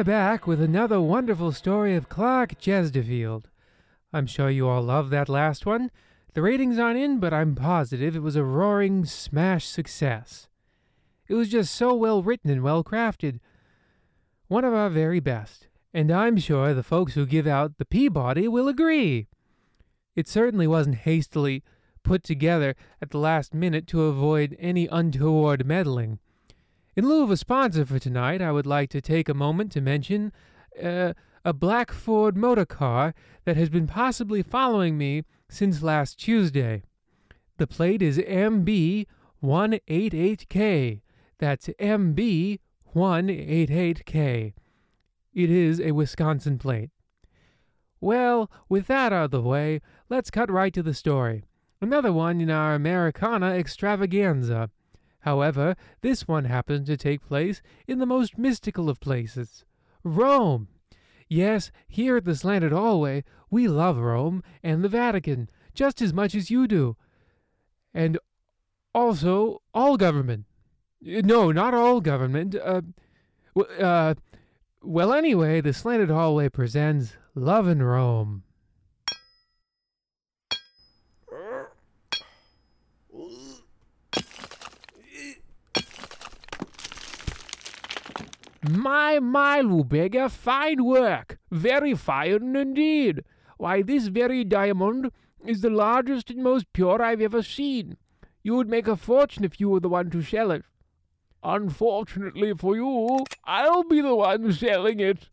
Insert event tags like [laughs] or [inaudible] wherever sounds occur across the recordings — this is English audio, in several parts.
We're back with another wonderful story of Clark Chesterfield. I'm sure you all loved that last one. The ratings aren't in, but I'm positive it was a roaring smash success. It was just so well written and well crafted. One of our very best. And I'm sure the folks who give out the Peabody will agree. It certainly wasn't hastily put together at the last minute to avoid any untoward meddling. In lieu of a sponsor for tonight, I would like to take a moment to mention uh, a black Ford motor car that has been possibly following me since last Tuesday. The plate is MB188K. That's MB188K. It is a Wisconsin plate. Well, with that out of the way, let's cut right to the story. Another one in our Americana extravaganza. However, this one happened to take place in the most mystical of places Rome. Yes, here at the Slanted Hallway, we love Rome and the Vatican just as much as you do. And also all government. No, not all government. Uh, uh, well, anyway, the Slanted Hallway presents Love in Rome. My, my, Lubega, fine work. Very fine indeed. Why, this very diamond is the largest and most pure I've ever seen. You would make a fortune if you were the one to sell it. Unfortunately for you, I'll be the one selling it.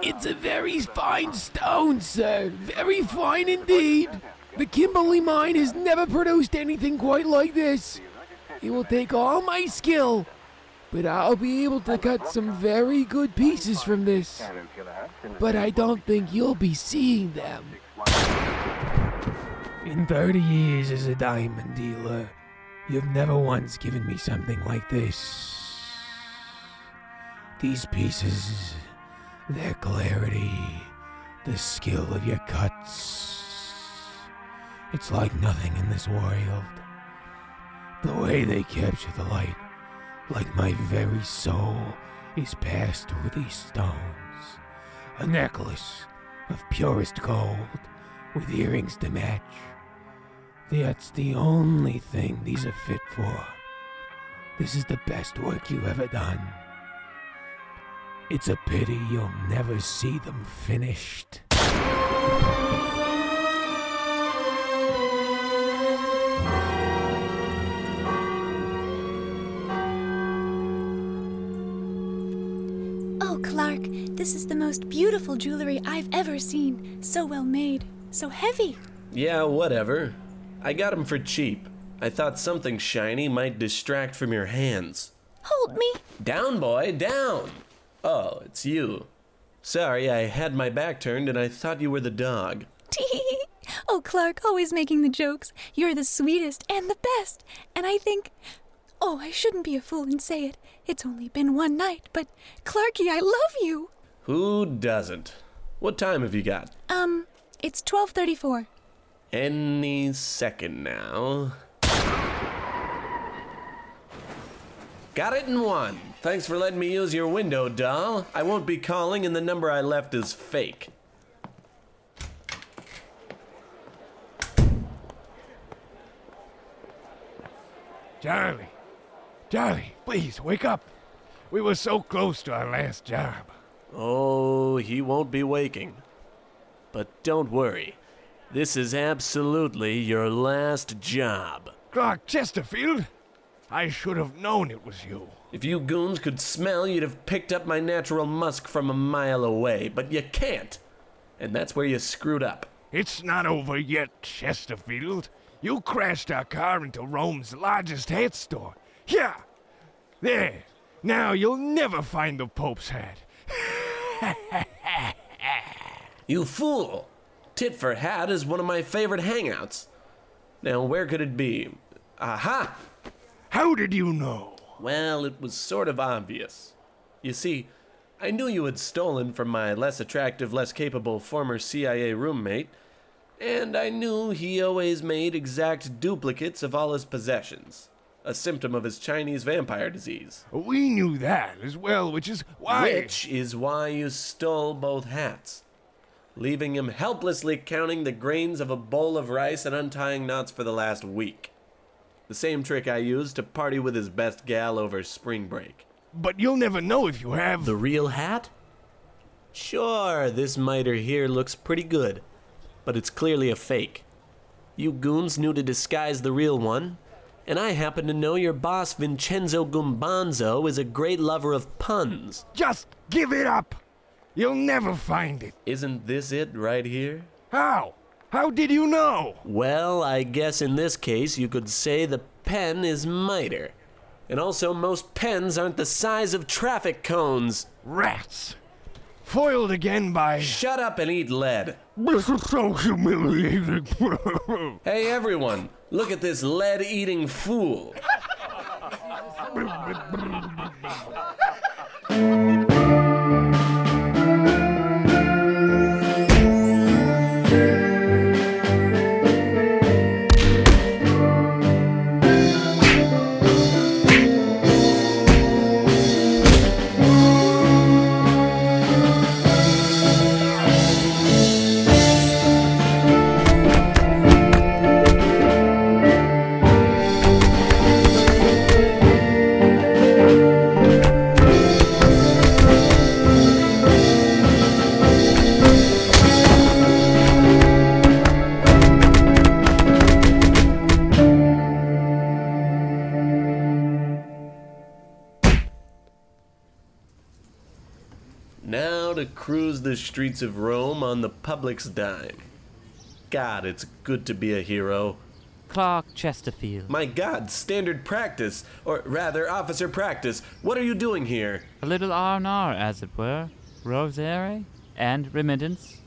It's a very fine stone, sir. Very fine indeed. The Kimberley mine has never produced anything quite like this. It will take all my skill but I'll be able to cut some very good pieces from this. But I don't think you'll be seeing them. In 30 years as a diamond dealer, you've never once given me something like this. These pieces, their clarity, the skill of your cuts. It's like nothing in this world. The way they capture the light like my very soul is passed through these stones. A necklace of purest gold with earrings to match. That's the only thing these are fit for. This is the best work you've ever done. It's a pity you'll never see them finished. This is the most beautiful jewelry I've ever seen. So well made, so heavy. Yeah, whatever. I got 'em for cheap. I thought something shiny might distract from your hands. Hold me. Down, boy, down. Oh, it's you. Sorry, I had my back turned and I thought you were the dog. Tee. [laughs] oh, Clark, always making the jokes. You're the sweetest and the best. And I think. Oh, I shouldn't be a fool and say it. It's only been one night, but Clarky, I love you. Who doesn't? What time have you got? Um, it's 12:34. Any second now. Got it in one. Thanks for letting me use your window, doll. I won't be calling, and the number I left is fake. Charlie. Charlie, please wake up. We were so close to our last job. Oh, he won't be waking. But don't worry. This is absolutely your last job. Clark Chesterfield? I should have known it was you. If you goons could smell, you'd have picked up my natural musk from a mile away, but you can't. And that's where you screwed up. It's not over yet, Chesterfield. You crashed our car into Rome's largest hat store. Yeah! There! Now you'll never find the Pope's hat. [laughs] you fool! Tit for Hat is one of my favorite hangouts. Now, where could it be? Aha! How did you know? Well, it was sort of obvious. You see, I knew you had stolen from my less attractive, less capable former CIA roommate, and I knew he always made exact duplicates of all his possessions. A symptom of his Chinese vampire disease. We knew that as well, which is why. Which is why you stole both hats, leaving him helplessly counting the grains of a bowl of rice and untying knots for the last week. The same trick I used to party with his best gal over spring break. But you'll never know if you have. The real hat? Sure, this miter here looks pretty good, but it's clearly a fake. You goons knew to disguise the real one, and I happen to know your boss Vincenzo Gumbanzo is a great lover of puns. Just give it up! You'll never find it. Isn't this it right here? How? How did you know? Well, I guess in this case you could say the pen is miter. And also, most pens aren't the size of traffic cones. Rats! Foiled again by. Shut up and eat lead. This [laughs] is so humiliating. [laughs] Hey everyone, look at this lead eating fool. [laughs] cruise the streets of Rome on the public's dime. God, it's good to be a hero. Clark Chesterfield. My God, standard practice, or rather, officer practice. What are you doing here? A little R&R, as it were. Rosary and remittance.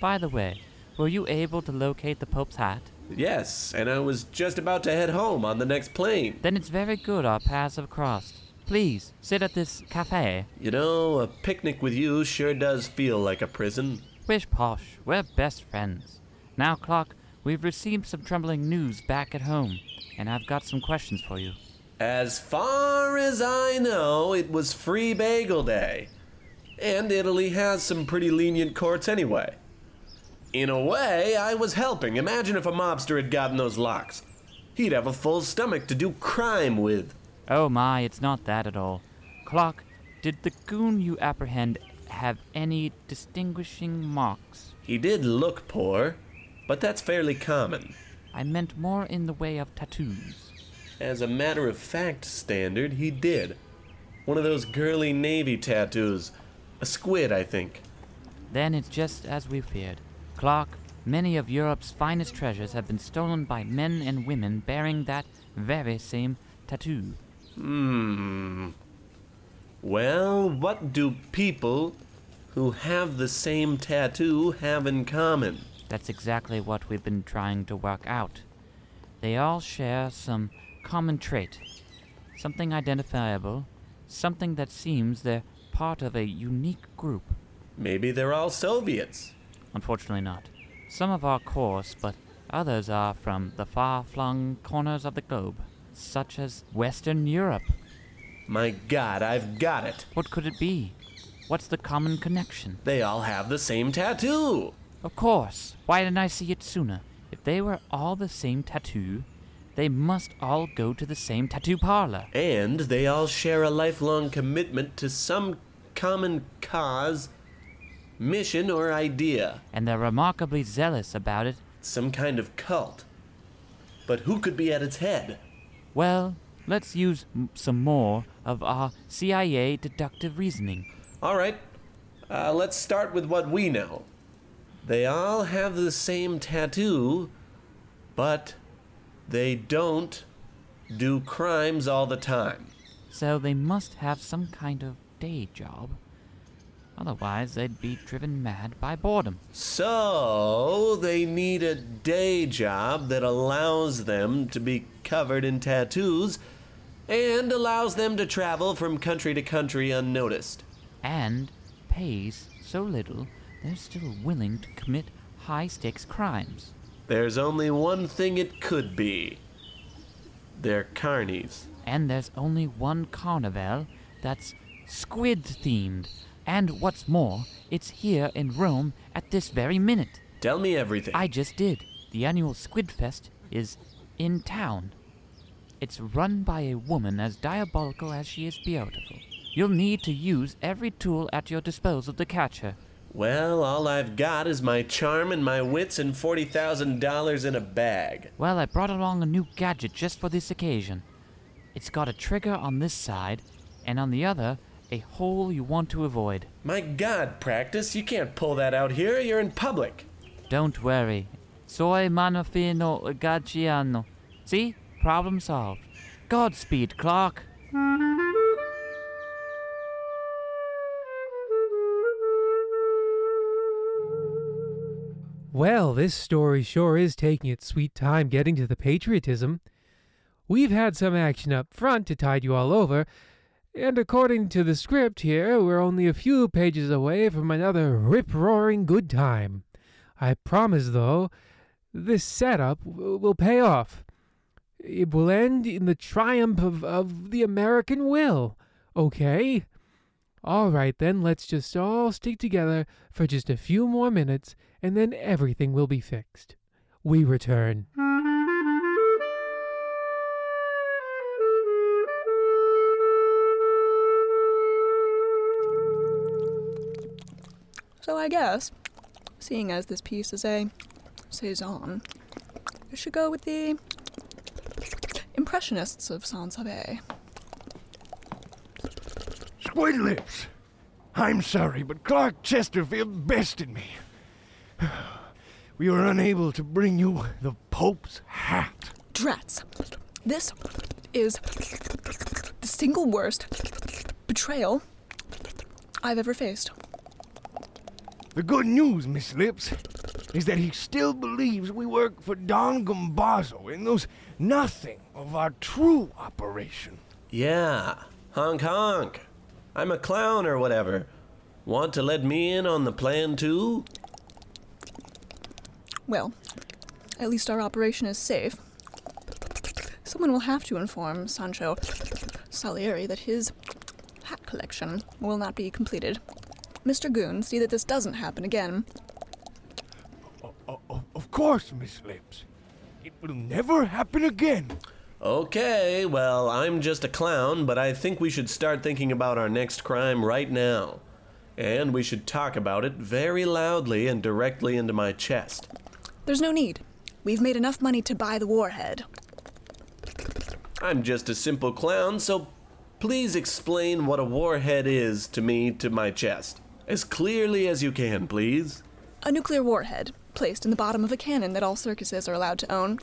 By the way, were you able to locate the Pope's hat? Yes, and I was just about to head home on the next plane. Then it's very good our paths have crossed. Please, sit at this cafe. You know, a picnic with you sure does feel like a prison. Wish posh, we're best friends. Now, Clark, we've received some troubling news back at home, and I've got some questions for you. As far as I know, it was free bagel day. And Italy has some pretty lenient courts anyway. In a way, I was helping. Imagine if a mobster had gotten those locks. He'd have a full stomach to do crime with. Oh my, it's not that at all. Clark, did the goon you apprehend have any distinguishing marks? He did look poor, but that's fairly common. I meant more in the way of tattoos. As a matter of fact, Standard, he did. One of those girly navy tattoos. A squid, I think. Then it's just as we feared. Clark, many of Europe's finest treasures have been stolen by men and women bearing that very same tattoo. Hmm. Well, what do people who have the same tattoo have in common? That's exactly what we've been trying to work out. They all share some common trait, something identifiable, something that seems they're part of a unique group. Maybe they're all Soviets. Unfortunately, not. Some of our course, but others are from the far flung corners of the globe, such as Western Europe. My god, I've got it. What could it be? What's the common connection? They all have the same tattoo. Of course. Why didn't I see it sooner? If they were all the same tattoo, they must all go to the same tattoo parlor. And they all share a lifelong commitment to some common cause, mission, or idea. And they're remarkably zealous about it. Some kind of cult. But who could be at its head? Well, let's use m- some more of our CIA deductive reasoning. All right, uh, let's start with what we know. They all have the same tattoo, but they don't do crimes all the time. So they must have some kind of day job. Otherwise, they'd be driven mad by boredom. So they need a day job that allows them to be covered in tattoos and allows them to travel from country to country unnoticed. And pays so little, they're still willing to commit high stakes crimes. There's only one thing it could be They're carnies. And there's only one carnival that's squid themed. And what's more, it's here in Rome at this very minute. Tell me everything. I just did. The annual Squid Fest is in town. It's run by a woman as diabolical as she is beautiful. You'll need to use every tool at your disposal to catch her. Well, all I've got is my charm and my wits and $40,000 in a bag. Well, I brought along a new gadget just for this occasion. It's got a trigger on this side, and on the other, a hole you want to avoid. My god, practice, you can't pull that out here. You're in public. Don't worry. Soy manofino gaggiano. See? Problem solved. Godspeed, Clark. Well, this story sure is taking its sweet time getting to the patriotism. We've had some action up front to tide you all over, and according to the script here, we're only a few pages away from another rip roaring good time. I promise, though, this setup will pay off. It will end in the triumph of, of the American will, okay? All right, then, let's just all stick together for just a few more minutes, and then everything will be fixed. We return. So I guess, seeing as this piece is a saison, we should go with the Impressionists of Saint-Sabé. Squid lips. I'm sorry, but Clark Chesterfield bested me. We were unable to bring you the Pope's hat. Drats. This is the single worst betrayal I've ever faced. The good news, Miss Lips, is that he still believes we work for Don Gambazzo and knows nothing of our true operation. Yeah, honk honk. I'm a clown or whatever. Want to let me in on the plan too? Well, at least our operation is safe. Someone will have to inform Sancho Salieri that his hat collection will not be completed. Mr. Goon, see that this doesn't happen again. O- o- of course, Miss Lips. It will never happen again. Okay, well, I'm just a clown, but I think we should start thinking about our next crime right now. And we should talk about it very loudly and directly into my chest. There's no need. We've made enough money to buy the warhead. I'm just a simple clown, so please explain what a warhead is to me to my chest. As clearly as you can, please. A nuclear warhead, placed in the bottom of a cannon that all circuses are allowed to own.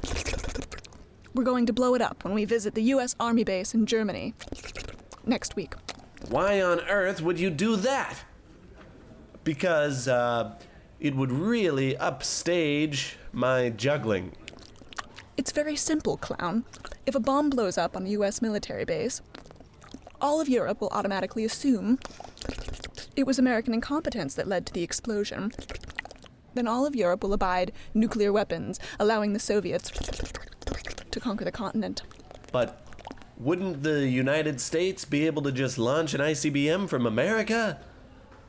We're going to blow it up when we visit the U.S. Army base in Germany next week. Why on earth would you do that? Because, uh, it would really upstage my juggling. It's very simple, clown. If a bomb blows up on a U.S. military base, all of Europe will automatically assume it was American incompetence that led to the explosion. Then all of Europe will abide nuclear weapons, allowing the Soviets to conquer the continent. But wouldn't the United States be able to just launch an ICBM from America?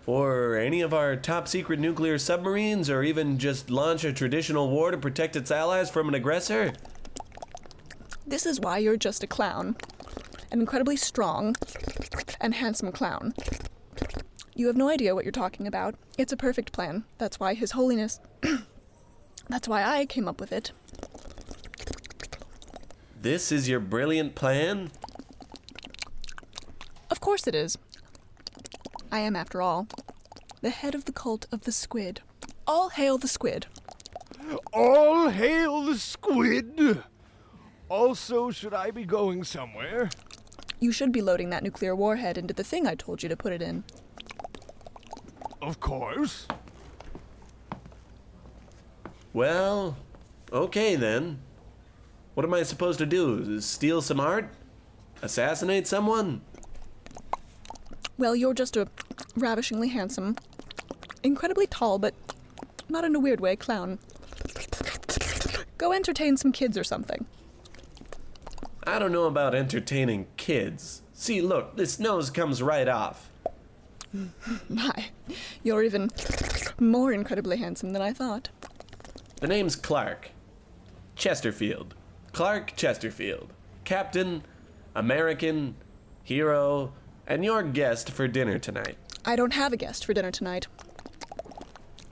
Or any of our top secret nuclear submarines? Or even just launch a traditional war to protect its allies from an aggressor? This is why you're just a clown. An incredibly strong and handsome clown. You have no idea what you're talking about. It's a perfect plan. That's why His Holiness. [coughs] That's why I came up with it. This is your brilliant plan? Of course it is. I am, after all, the head of the cult of the squid. All hail the squid. All hail the squid! Also, should I be going somewhere? You should be loading that nuclear warhead into the thing I told you to put it in. Of course. Well, okay then. What am I supposed to do? Steal some art? Assassinate someone? Well, you're just a ravishingly handsome, incredibly tall, but not in a weird way, clown. Go entertain some kids or something. I don't know about entertaining kids. See, look, this nose comes right off. [laughs] My, you're even more incredibly handsome than I thought. The name's Clark. Chesterfield. Clark Chesterfield. Captain, American, hero, and your guest for dinner tonight. I don't have a guest for dinner tonight.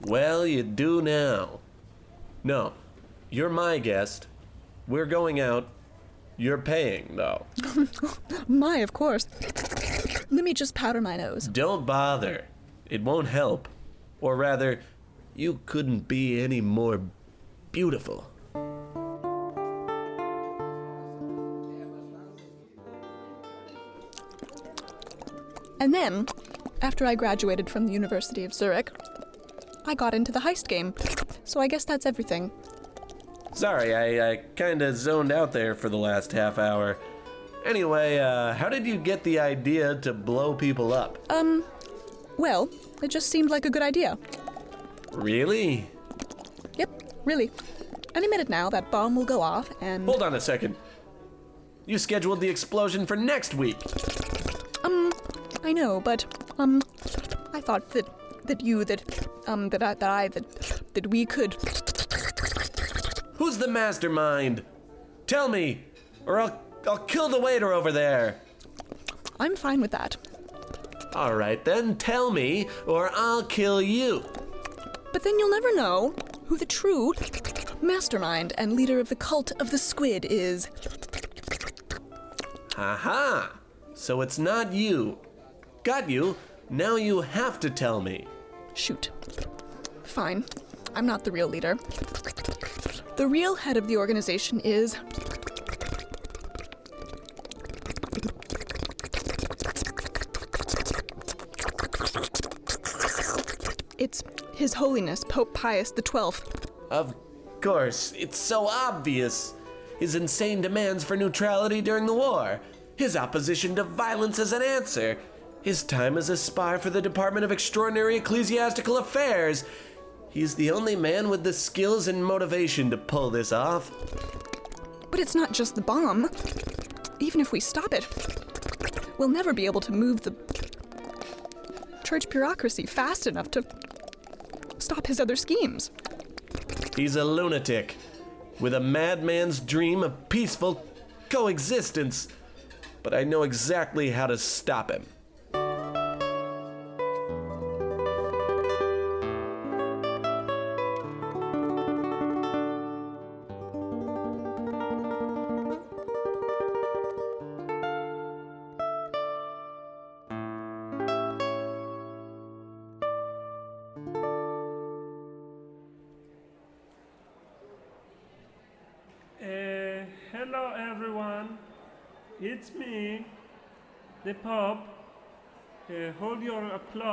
Well, you do now. No, you're my guest. We're going out. You're paying, though. [laughs] My, of course. Let me just powder my nose. Don't bother. It won't help. Or rather, you couldn't be any more beautiful. And then, after I graduated from the University of Zurich, I got into the heist game. So I guess that's everything. Sorry, I, I kinda zoned out there for the last half hour. Anyway, uh, how did you get the idea to blow people up? Um, well, it just seemed like a good idea. Really? Yep, really. Any minute now, that bomb will go off, and. Hold on a second. You scheduled the explosion for next week. Um, I know, but um, I thought that that you that um that I that I that that we could. Who's the mastermind? Tell me, or I'll I'll kill the waiter over there. I'm fine with that. All right then, tell me, or I'll kill you. But then you'll never know who the true mastermind and leader of the cult of the squid is. Haha. So it's not you. Got you. Now you have to tell me. Shoot. Fine. I'm not the real leader. The real head of the organization is. His Holiness Pope Pius XII. Of course, it's so obvious. His insane demands for neutrality during the war, his opposition to violence as an answer, his time as a spy for the Department of Extraordinary Ecclesiastical Affairs. He's the only man with the skills and motivation to pull this off. But it's not just the bomb. Even if we stop it, we'll never be able to move the church bureaucracy fast enough to stop his other schemes. He's a lunatic with a madman's dream of peaceful coexistence. But I know exactly how to stop him.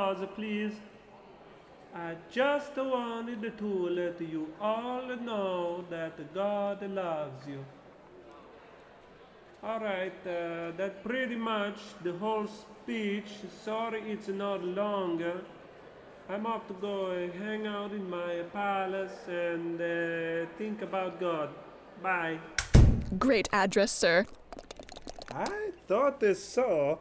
Applause, please. I just wanted to let you all know that God loves you. Alright, uh, that's pretty much the whole speech. Sorry it's not longer. I'm off to go uh, hang out in my palace and uh, think about God. Bye. Great address, sir. I thought this so.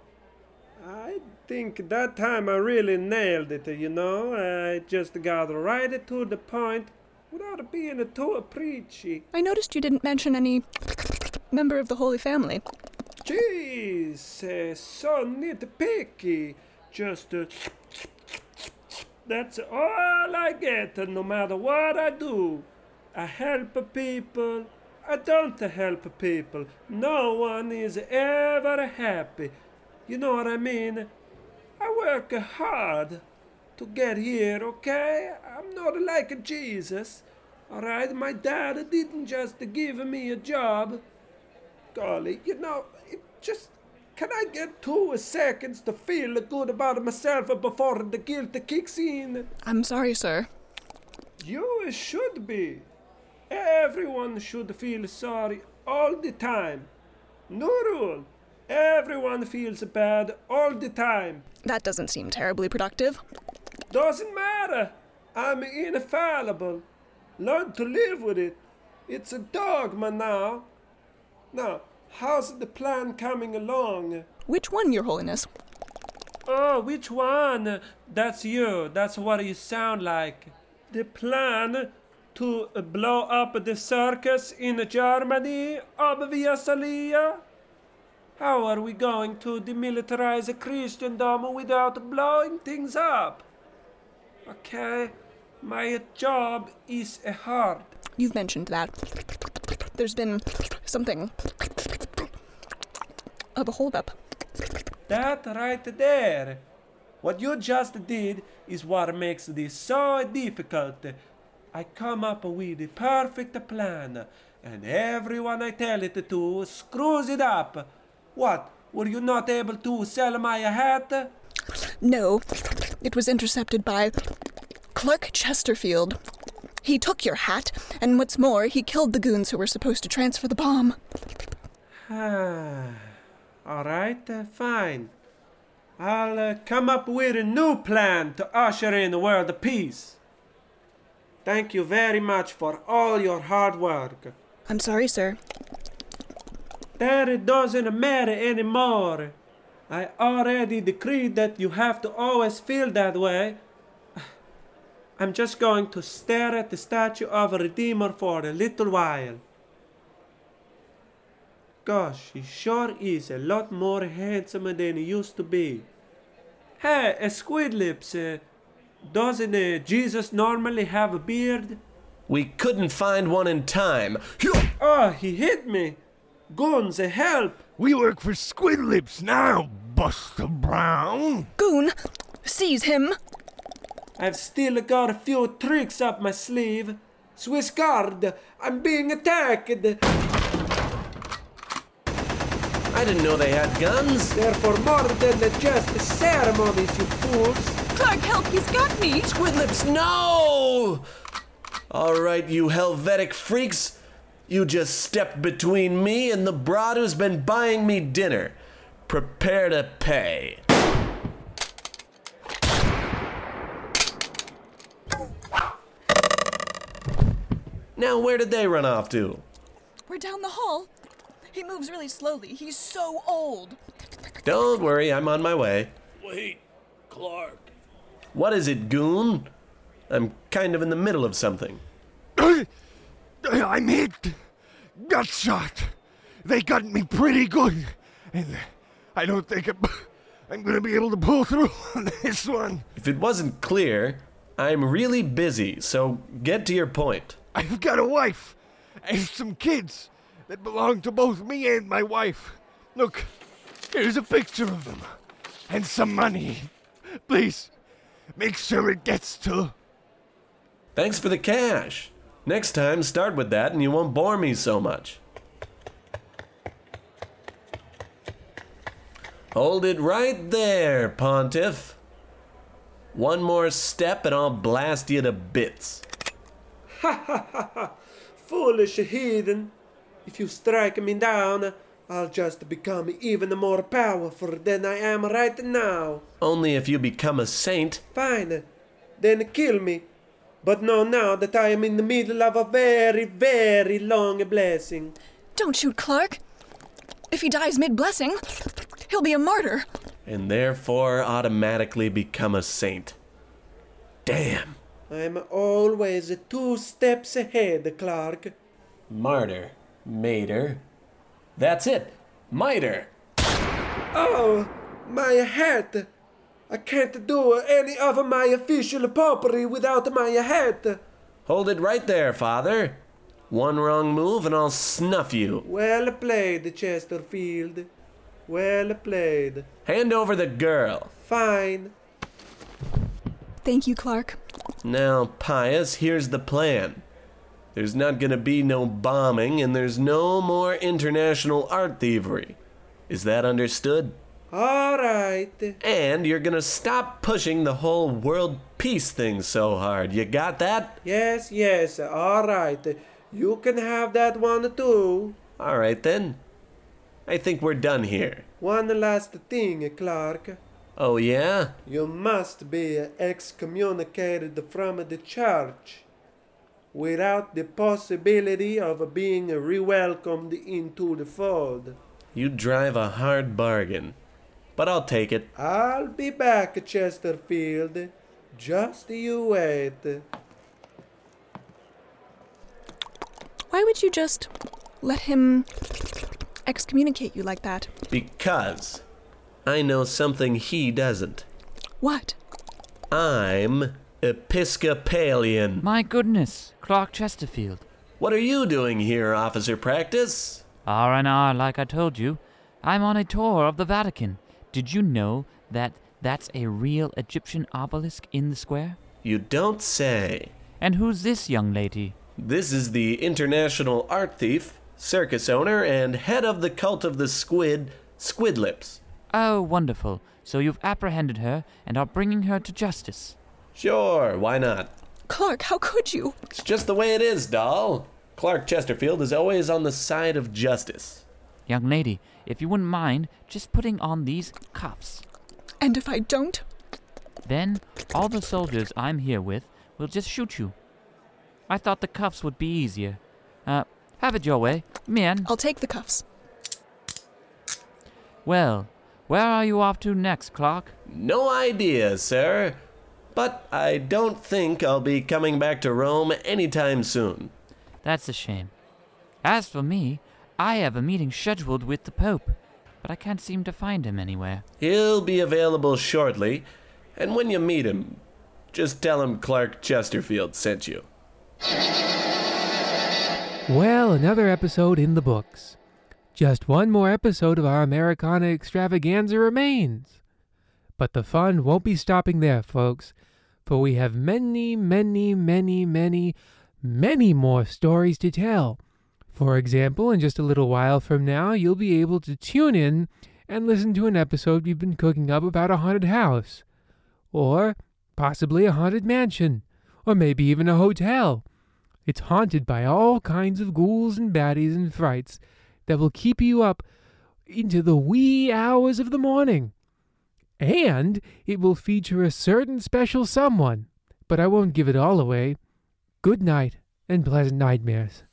I think that time I really nailed it, you know. I just got right to the point without being too preachy. I noticed you didn't mention any member of the Holy Family. Jeez, uh, so nitpicky. Just uh, that's all I get, no matter what I do. I help people. I don't help people. No one is ever happy. You know what I mean? I work hard to get here, okay? I'm not like Jesus. Alright, my dad didn't just give me a job. Golly, you know, it just. Can I get two seconds to feel good about myself before the guilt kicks in? I'm sorry, sir. You should be. Everyone should feel sorry all the time. No rule. Everyone feels bad all the time. That doesn't seem terribly productive. Doesn't matter. I'm infallible. Learn to live with it. It's a dogma now. Now, how's the plan coming along? Which one, Your Holiness? Oh, which one? That's you. That's what you sound like. The plan to blow up the circus in Germany, obviously. How are we going to demilitarize Christendom without blowing things up? Okay, my job is hard. You've mentioned that. There's been something of a holdup. That right there. What you just did is what makes this so difficult. I come up with the perfect plan, and everyone I tell it to screws it up. What? Were you not able to sell my hat? No, it was intercepted by Clark Chesterfield. He took your hat, and what's more, he killed the goons who were supposed to transfer the bomb. [sighs] All right, uh, fine. I'll uh, come up with a new plan to usher in the world of peace. Thank you very much for all your hard work. I'm sorry, sir. That it doesn't matter anymore. I already decreed that you have to always feel that way. [sighs] I'm just going to stare at the statue of a Redeemer for a little while. Gosh, he sure is a lot more handsome than he used to be. Hey, uh, Squid Lips, uh, doesn't uh, Jesus normally have a beard? We couldn't find one in time. Oh, he hit me. Guns, uh, help! We work for Squid Lips now, Buster Brown. Goon, seize him. I've still got a few tricks up my sleeve. Swiss guard, I'm being attacked. I didn't know they had guns. They're for more than just ceremonies, you fools. Clark, help, he's got me. Squid lips, no! All right, you Helvetic freaks. You just stepped between me and the broad who's been buying me dinner. Prepare to pay. Now, where did they run off to? We're down the hall. He moves really slowly. He's so old. Don't worry, I'm on my way. Wait, Clark. What is it, goon? I'm kind of in the middle of something. [coughs] I'm hit. Got shot. They got me pretty good. And I don't think I'm, I'm going to be able to pull through [laughs] on this one. If it wasn't clear, I'm really busy, so get to your point. I've got a wife and some kids that belong to both me and my wife. Look, here's a picture of them. And some money. Please, make sure it gets to. Thanks for the cash. Next time, start with that and you won't bore me so much. Hold it right there, Pontiff. One more step and I'll blast you to bits. Ha ha ha ha! Foolish heathen! If you strike me down, I'll just become even more powerful than I am right now. Only if you become a saint. Fine, then kill me. But know now that I am in the middle of a very, very long blessing. Don't shoot Clark. If he dies mid blessing, he'll be a martyr. And therefore automatically become a saint. Damn. I'm always two steps ahead, Clark. Martyr. Mater. That's it. Miter. Oh, my hat! I can't do any of my official popery without my hat. Hold it right there, father. One wrong move and I'll snuff you. Well played, Chesterfield. Well played. Hand over the girl. Fine. Thank you, Clark. Now, Pius, here's the plan. There's not gonna be no bombing, and there's no more international art thievery. Is that understood? All right. And you're gonna stop pushing the whole world peace thing so hard. You got that? Yes, yes, all right. You can have that one too. All right then. I think we're done here. One last thing, Clark. Oh, yeah? You must be excommunicated from the church. without the possibility of being re-welcomed into the fold. You drive a hard bargain, but I'll take it. I'll be back, Chesterfield. Just you wait. Why would you just let him excommunicate you like that? Because I know something he doesn't. What? I'm Episcopalian. My goodness, Clark Chesterfield. What are you doing here, Officer Practice? R&R, like I told you. I'm on a tour of the Vatican. Did you know that that's a real Egyptian obelisk in the square? You don't say. And who's this young lady? This is the international art thief, circus owner, and head of the cult of the squid, Squidlips. Oh, wonderful. So you've apprehended her and are bringing her to justice. Sure, why not? Clark, how could you? It's just the way it is, doll. Clark Chesterfield is always on the side of justice. Young lady, if you wouldn't mind just putting on these cuffs. And if I don't? Then all the soldiers I'm here with will just shoot you. I thought the cuffs would be easier. Uh, have it your way. Man. I'll take the cuffs. Well, where are you off to next, Clark? No idea, sir. But I don't think I'll be coming back to Rome anytime soon. That's a shame. As for me, I have a meeting scheduled with the Pope, but I can't seem to find him anywhere. He'll be available shortly, and when you meet him, just tell him Clark Chesterfield sent you. Well, another episode in the books. Just one more episode of our Americana extravaganza remains. But the fun won't be stopping there, folks, for we have many, many, many, many, many more stories to tell. For example, in just a little while from now, you'll be able to tune in and listen to an episode we've been cooking up about a haunted house, or possibly a haunted mansion, or maybe even a hotel. It's haunted by all kinds of ghouls and baddies and frights that will keep you up into the wee hours of the morning. And it will feature a certain special someone, but I won't give it all away. Good night and pleasant nightmares.